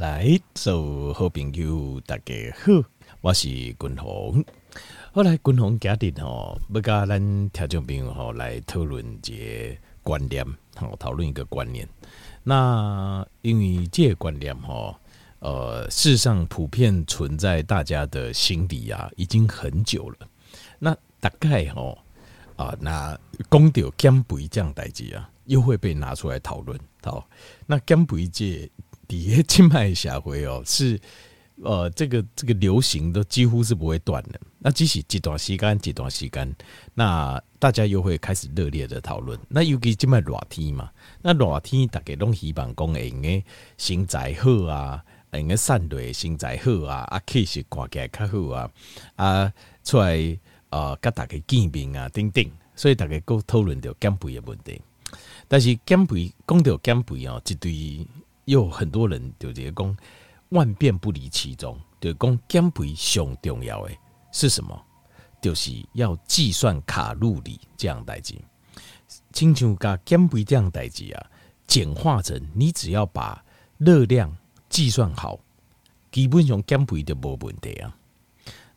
来，所有好朋友大家好，我是君宏。后来君宏家庭吼，要跟咱听众朋友吼来讨论一个观念，好讨论一个观念。那因为这个观念吼，呃，事实上普遍存在大家的心底啊，已经很久了。那大概吼啊，那讲到减肥这样代志啊，又会被拿出来讨论。好，那减肥这。底下静脉下回哦，是呃，这个这个流行都几乎是不会断的。那即使极短时间，极短时间，那大家又会开始热烈的讨论。那尤其静脉热天嘛，那热天大家拢希望讲会用身材好啊，用个散热身材好啊，啊气色看起来较好啊，啊出来呃，甲大家见面啊，等等。所以大家都讨论到减肥的问题。但是减肥讲到减肥哦，这对。有很多人就觉得讲万变不离其宗，就讲减肥上重要的是什么？就是要计算卡路里这样代志。亲像甲减肥这样代志啊，简化成你只要把热量计算好，基本上减肥就没问题啊。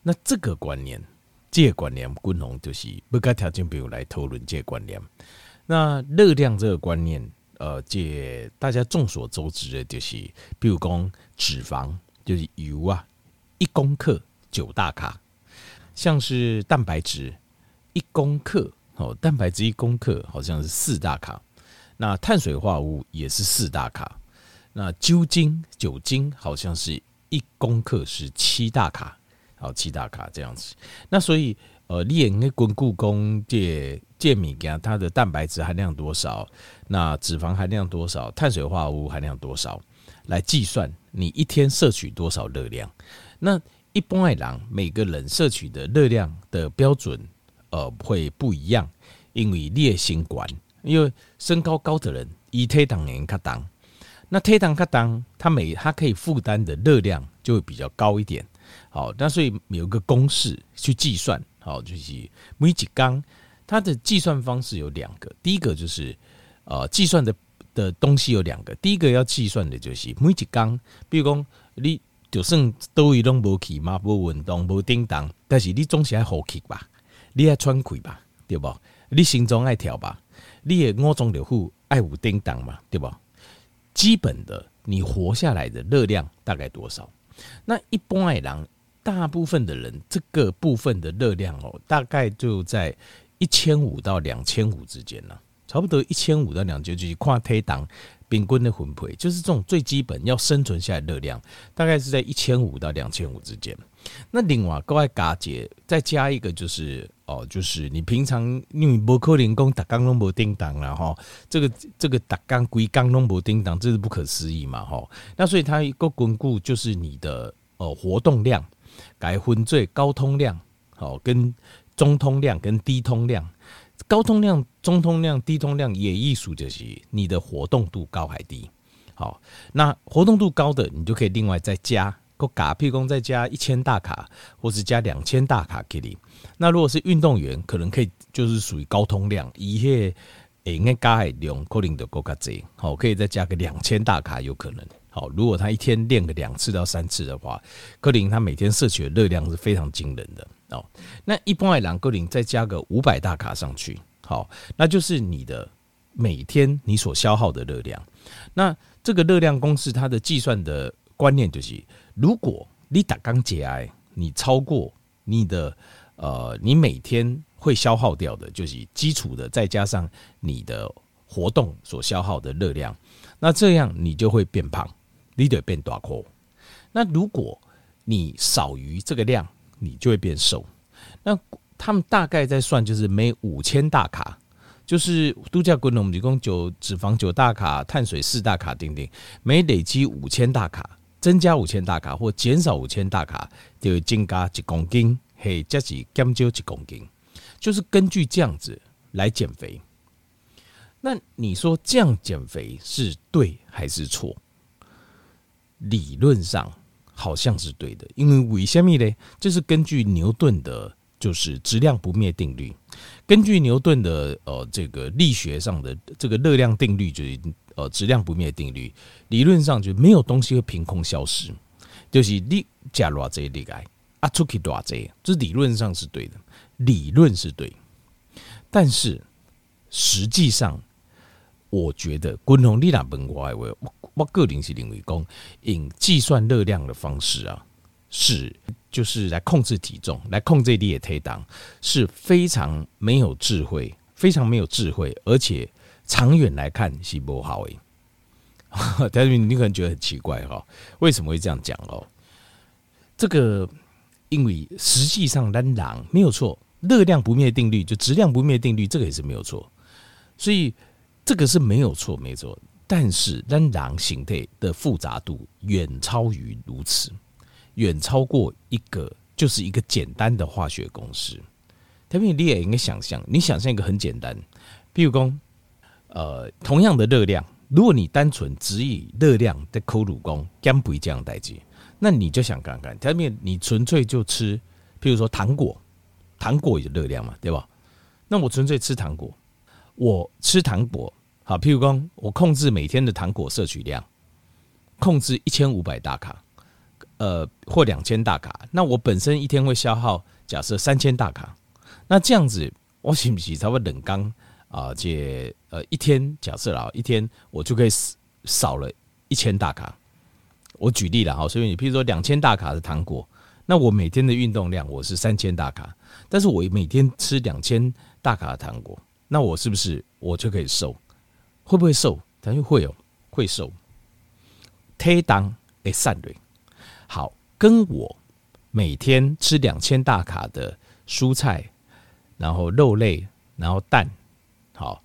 那这个观念，这个观念，君宏就是不该条件，比如来讨论这个观念。那热量这个观念。呃，这大家众所周知的，就是比如讲脂肪，就是油啊，一公克九大卡，像是蛋白质一公克哦，蛋白质一公克好像是四大卡，那碳水化合物也是四大卡，那酒精酒精好像是一公克是七大卡，好七大卡这样子，那所以。呃，你也应该滚故宫借借米给它的蛋白质含量多少？那脂肪含量多少？碳水化合物含量多少？来计算你一天摄取多少热量？那一般来讲，每个人摄取的热量的标准呃会不一样，因为烈性管，因为身高高的人以体重人卡当，那体重卡当，他每他可以负担的热量就会比较高一点。好，那所以有一个公式去计算。好，就是每几缸，它的计算方式有两个。第一个就是，呃，计算的的东西有两个。第一个要计算的就是每几缸，比如讲，你就算都一拢无去嘛，无运动，无叮当，但是你总是爱呼吸吧，你爱喘气吧，对不？你心脏爱跳吧，你也五脏六腑爱有叮当嘛，对不？基本的，你活下来的热量大概多少？那一般爱人。大部分的人，这个部分的热量哦，大概就在一千五到两千五之间呢，差不多一千五到两千，就是跨推档平均的分配，就是这种最基本要生存下来热量，大概是在一千五到两千五之间。那另外各位嘎姐再加一个，就是哦，就是你平常因为不可能讲打钢拢无叮当了哈，这个这个打钢龟钢拢无叮当，这是不可思议嘛哈。那所以它一个巩固就是你的呃活动量。改分最高通量，好，跟中通量跟低通量，高通量、中通量、低通量也艺术就是你的活动度高还低。好，那活动度高的，你就可以另外再加个嘎屁工，再加一千大卡，或是加两千大卡给你。那如果是运动员，可能可以就是属于高通量，一些诶应该加量可能就够卡济，好，可以再加个两千大卡，有可能。好，如果他一天练个两次到三次的话，柯林他每天摄取的热量是非常惊人的哦。那一般来讲，柯林再加个五百大卡上去，好，那就是你的每天你所消耗的热量。那这个热量公式它的计算的观念就是，如果你打刚结癌，你超过你的呃，你每天会消耗掉的，就是基础的，再加上你的活动所消耗的热量，那这样你就会变胖。你得变大颗，那如果你少于这个量，你就会变瘦。那他们大概在算，就是每五千大卡，就是度假滚龙，我们一共九脂肪九大卡，碳水四大卡，等等，每累积五千大卡，增加五千大卡或减少五千大卡，就会增加一公斤，嘿，加是减少一公斤，就是根据这样子来减肥。那你说这样减肥是对还是错？理论上好像是对的，因为为什么呢？就是根据牛顿的，就是质量不灭定律。根据牛顿的呃这个力学上的这个热量定律，就是呃质量不灭定律，理论上就没有东西会凭空消失，就是你加偌济你爱啊出去偌济，这理论上是对的，理论是对，但是实际上，我觉得滚红利那本我我我个人是认为讲，以计算热量的方式啊，是就是来控制体重，来控制你的体重，是非常没有智慧，非常没有智慧，而且。长远来看是不好诶，但是你可能觉得很奇怪哈，为什么会这样讲哦？这个因为实际上当然没有错，热量不灭定律就质量不灭定律，这个也是没有错，所以这个是没有错没错。但是当然形态的复杂度远超于如此，远超过一个就是一个简单的化学公式。特别你也应该想象，你想象一个很简单，比如说。呃，同样的热量，如果你单纯只以热量的扣乳功，将不会这样代志，那你就想看看，前面你纯粹就吃，譬如说糖果，糖果有热量嘛，对吧？那我纯粹吃糖果，我吃糖果，好，譬如说我控制每天的糖果摄取量，控制一千五百大卡，呃，或两千大卡，那我本身一天会消耗，假设三千大卡，那这样子，我是不是差不多冷刚？啊，这呃一天假设啦，一天我就可以少了一千大卡。我举例了哈，所以你譬如说两千大卡的糖果，那我每天的运动量我是三千大卡，但是我每天吃两千大卡的糖果，那我是不是我就可以瘦？会不会瘦？当然会哦，会瘦。体重会瘦的。好，跟我每天吃两千大卡的蔬菜，然后肉类，然后蛋。好，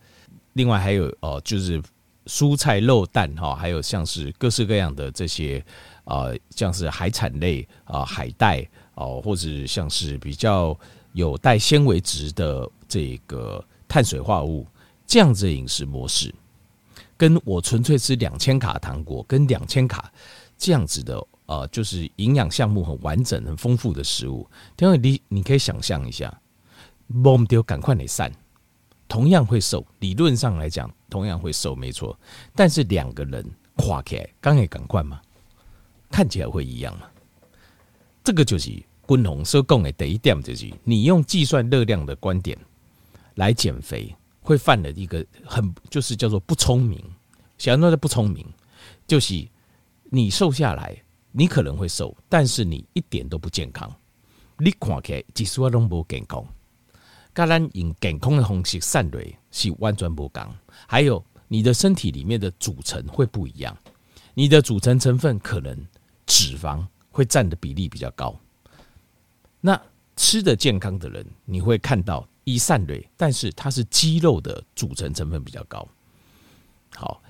另外还有哦，就是蔬菜、肉、蛋哈，还有像是各式各样的这些啊，像是海产类啊、海带哦，或者像是比较有带纤维质的这个碳水化合物，这样子的饮食模式，跟我纯粹吃两千卡糖果，跟两千卡这样子的呃，就是营养项目很完整、很丰富的食物，因为你你可以想象一下，我们就赶快来散。同样会瘦，理论上来讲，同样会瘦，没错。但是两个人跨起来，刚也赶快嘛，看起来会一样嘛？这个就是均衡所讲的第一点，就是你用计算热量的观点来减肥，会犯了一个很就是叫做不聪明。想要的不聪明，就是你瘦下来，你可能会瘦，但是你一点都不健康。你看起来只是我拢不健康。当然，用健康的方式散热是完全不同。还有，你的身体里面的组成会不一样，你的组成成分可能脂肪会占的比例比较高。那吃的健康的人，你会看到一散热，但是它是肌肉的组成成分比较高。好，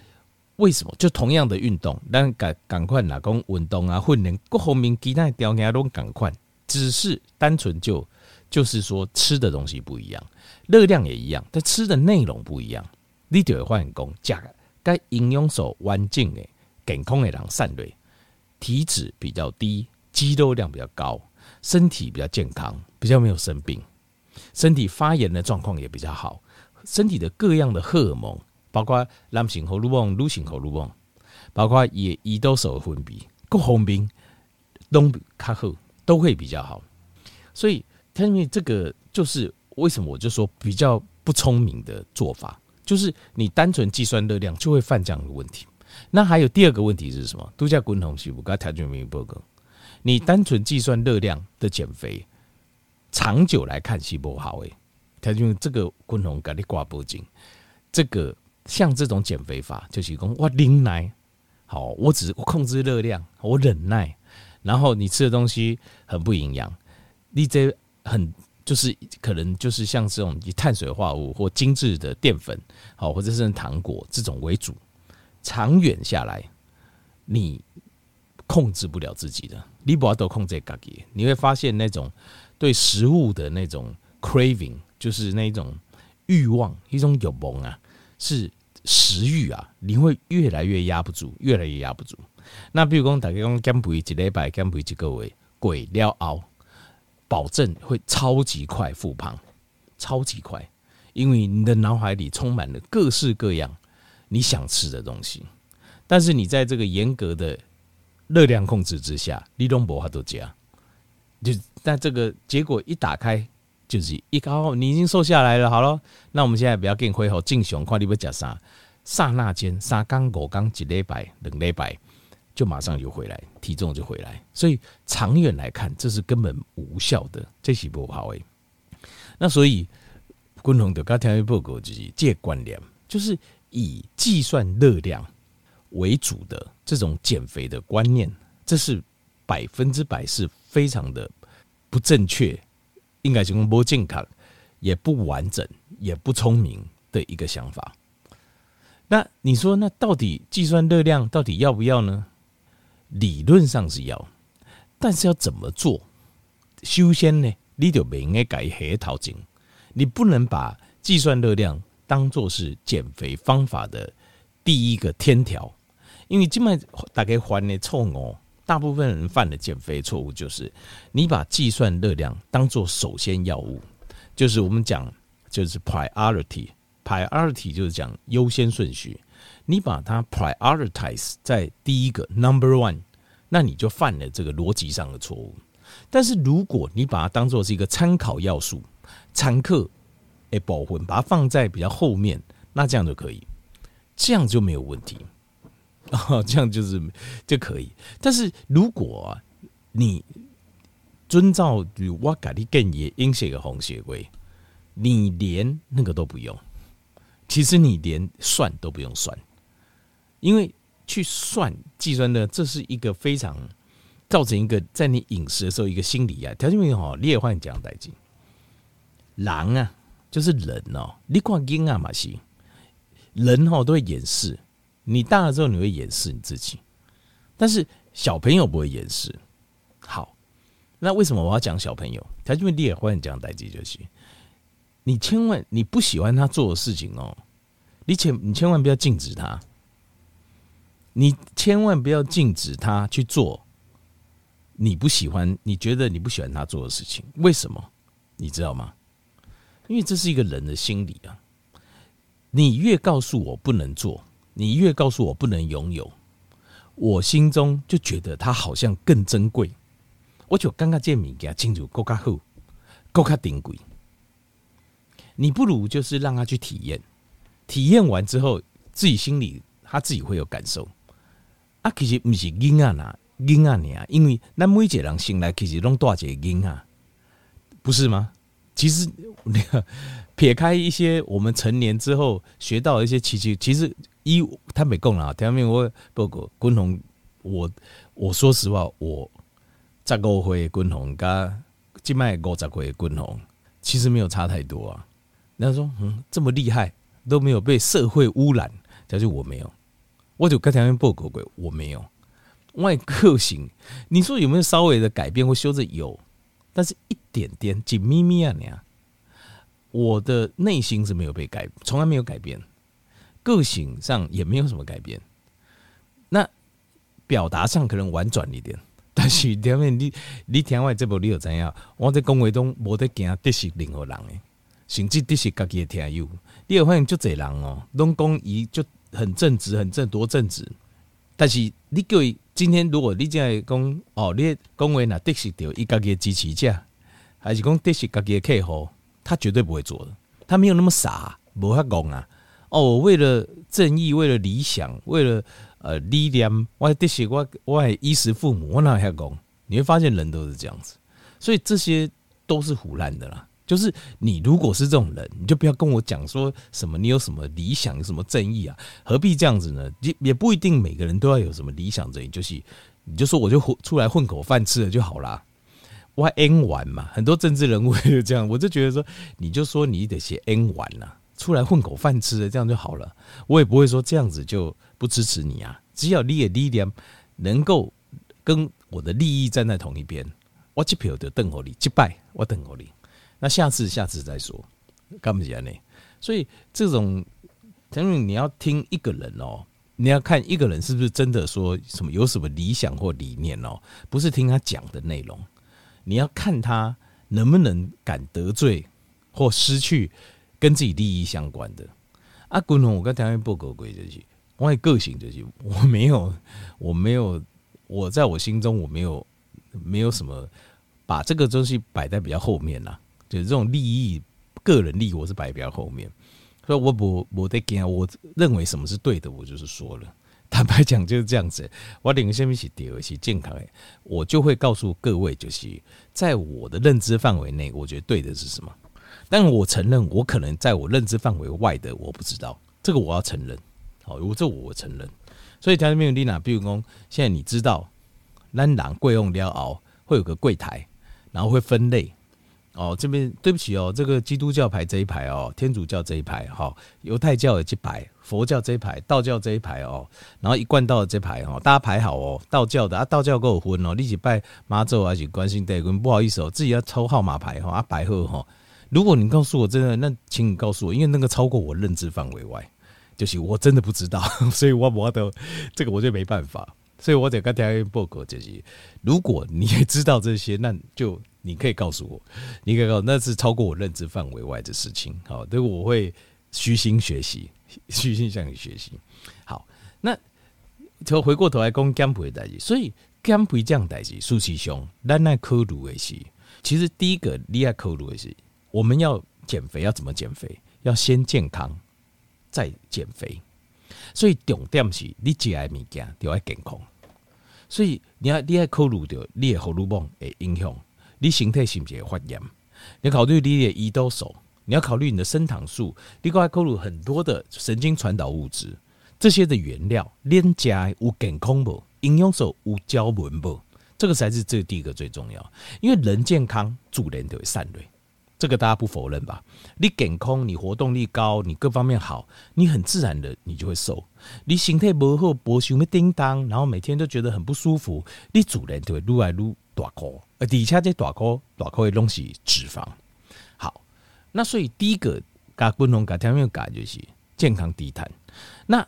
为什么？就同样的运动，但赶赶快哪讲运动啊，训练各方面其他条件都赶快，只是单纯就。就是说，吃的东西不一样，热量也一样，但吃的内容不一样。你就会发现讲，加该营养素完整的、健康的人散热，体脂比较低，肌肉量比较高，身体比较健康，比较没有生病，身体发炎的状况也比较好，身体的各样的荷尔蒙，包括男性荷尔蒙、女性荷尔蒙，包括也胰岛素分泌，各方面都较好，都会比较好，所以。因为这个就是为什么我就说比较不聪明的做法，就是你单纯计算热量就会犯这样的问题。那还有第二个问题是什么？度假滚筒西部刚才调整明报告，你单纯计算热量的减肥，长久来看是不好诶。他就这个昆虫给你挂脖颈，这个像这种减肥法就是讲我忍耐，好，我只我控制热量，我忍耐，然后你吃的东西很不营养，你这。很就是可能就是像这种以碳水化合物或精致的淀粉，好或者是糖果这种为主，长远下来你控制不了自己的，你不要都控制自己，你会发现那种对食物的那种 craving，就是那种欲望，一种有梦啊，是食欲啊，你会越来越压不住，越来越压不住。那比如讲，大家讲减肥一礼拜，减肥一个月，贵了后。保证会超级快复胖，超级快，因为你的脑海里充满了各式各样你想吃的东西，但是你在这个严格的热量控制之下，你都无法度加，就但这个结果一打开就是一高，你已经瘦下来了，好了，那我们现在不要跟你挥霍，进熊看你要吃啥，刹那间三缸五缸几礼拜两礼拜就马上就回来，体重就回来，所以长远来看这是根本无效的，这是不好诶。那所以共同的刚才报告就是这观念，就是。以计算热量为主的这种减肥的观念，这是百分之百是非常的不正确，应该是不健康，也不完整，也不聪明的一个想法。那你说，那到底计算热量到底要不要呢？理论上是要，但是要怎么做？首先呢，你就不应该改黑桃精，你不能把计算热量。当做是减肥方法的第一个天条，因为今麦大概犯的错误，大部分人犯的减肥错误就是，你把计算热量当做首先要务，就是我们讲就是 priority，priority 就是讲优先顺序，你把它 prioritize 在第一个 number one，那你就犯了这个逻辑上的错误。但是如果你把它当做是一个参考要素，参客。诶，保魂，把它放在比较后面，那这样就可以，这样就没有问题哦，这样就是就可以。但是如果你遵照我给你建议阴血的红血龟，你连那个都不用，其实你连算都不用算，因为去算计算呢，这是一个非常造成一个在你饮食的时候一个心理啊。条件没有好，你也换讲代金狼啊。就是人哦，你看婴儿嘛是人哦，都会掩饰。你大了之后，你会掩饰你自己，但是小朋友不会掩饰。好，那为什么我要讲小朋友？他因为你也会讲代际，就是你千万你不喜欢他做的事情哦，你千你千万不要禁止他，你千万不要禁止他去做你不喜欢、你觉得你不喜欢他做的事情。为什么？你知道吗？因为这是一个人的心理啊，你越告诉我不能做，你越告诉我不能拥有，我心中就觉得他好像更珍贵。我就刚刚见米给他清楚够卡厚，够卡顶贵。你不如就是让他去体验，体验完之后，自己心里他自己会有感受。啊，其实不是婴儿呐，婴儿呐，因为那每一个人醒来其实拢大一个婴儿，不是吗？其实，你看，撇开一些我们成年之后学到的一些奇迹，其实一他没讲啦。下面我报告滚红，我我说实话，我十五岁滚红跟今麦五十岁滚红，其实没有差太多啊。人家说，嗯，这么厉害，都没有被社会污染，但是我没有，我就跟下面报告过，我没有。外个性，你说有没有稍微的改变或修正？有。但是一点点，紧咪咪啊！你啊，我的内心是没有被改，从来没有改变，个性上也没有什么改变。那表达上可能婉转一点，但是前面你你听我这部你有怎样？我在讲话中无得惊，这是任何人诶，甚至这是家己的听友。你有发现就这人哦，拢讲伊就很正直，很正多正直。但是你各位。今天如果你这样讲哦，你讲话那的是掉一家己的支持者，还是讲的是家己的客户，他绝对不会做的。他没有那么傻，不会讲啊。哦，我为了正义，为了理想，为了呃力量，我的是我我还衣食父母，我哪会讲？你会发现人都是这样子，所以这些都是唬烂的啦。就是你如果是这种人，你就不要跟我讲说什么你有什么理想，有什么正义啊？何必这样子呢？也也不一定每个人都要有什么理想正义，就是你就说我就混出来混口饭吃了就好啦。我还 N 玩嘛，很多政治人物就这样，我就觉得说你就说你得写 N 玩呐，出来混口饭吃了这样就好了。我也不会说这样子就不支持你啊，只要你的力量能够跟我的利益站在同一边，我这票就等候你，击败我等候你。那下次，下次再说，干不起来呢？所以这种，因为你要听一个人哦，你要看一个人是不是真的说什么有什么理想或理念哦，不是听他讲的内容，你要看他能不能敢得罪或失去跟自己利益相关的啊，军宏我跟条件报告过就是，我的个性就是我没有，我没有，我在我心中我没有没有什么把这个东西摆在比较后面呐，就是这种利益、个人利益，我是摆比较后面，所以我不我得讲，我认为什么是对的，我就是说了。坦白讲就是这样子，我领先一起第二是健康，我就会告诉各位，就是在我的认知范围内，我觉得对的是什么。但我承认，我可能在我认知范围外的我不知道，这个我要承认。好，我这我承认。所以条件没有丽娜，比如说现在你知道，兰兰贵用料熬会有个柜台，然后会分类。哦，这边对不起哦，这个基督教排这一排哦，天主教这一排哈，犹太教的这排，佛教这一排，道教这一排哦，然后一贯道的这排哦，大家排好哦。道教的啊，道教跟我分哦，你是拜妈祖还是关心帝君？不好意思哦，自己要抽号码牌哈，啊排好哈。如果你告诉我真的，那请你告诉我，因为那个超过我认知范围外，就是我真的不知道，所以我我的这个我就没办法，所以我得跟大家报告就是，如果你也知道这些，那就。你可以告诉我，你可以告诉，那是超过我认知范围外的事情。好，这个我会虚心学习，虚心向你学习。好，那就回过头来讲减肥的代志，所以减肥这样代志，事实上，咱来考虑的是，其实第一个你要考虑的是，我们要减肥要怎么减肥？要先健康再减肥。所以重点是你食的物件就要健康。所以你要你要考虑到你的荷尔蒙的影响。你身体是不是会发炎？你要考虑你的胰岛素，你要考虑你的升糖素，你还考虑很多的神经传导物质，这些的原料连加有健康不？营养素有胶原不？这个才是这第一个最重要。因为人健康，自然就会瘦的，这个大家不否认吧？你健康，你活动力高，你各方面好，你很自然的你就会瘦。你形态不好，脖子会叮当，然后每天都觉得很不舒服，你主人就会撸来撸大颗。而底下这大颗大颗的东西脂肪，好，那所以第一个加滚龙加调面加就是健康低碳。那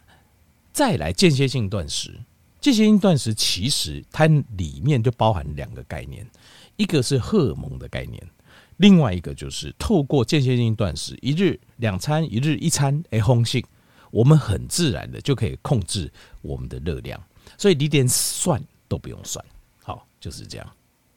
再来间歇性断食，间歇性断食其实它里面就包含两个概念，一个是荷尔蒙的概念，另外一个就是透过间歇性断食，一日两餐，一日一餐，哎，烘性，我们很自然的就可以控制我们的热量，所以你连算都不用算，好，就是这样。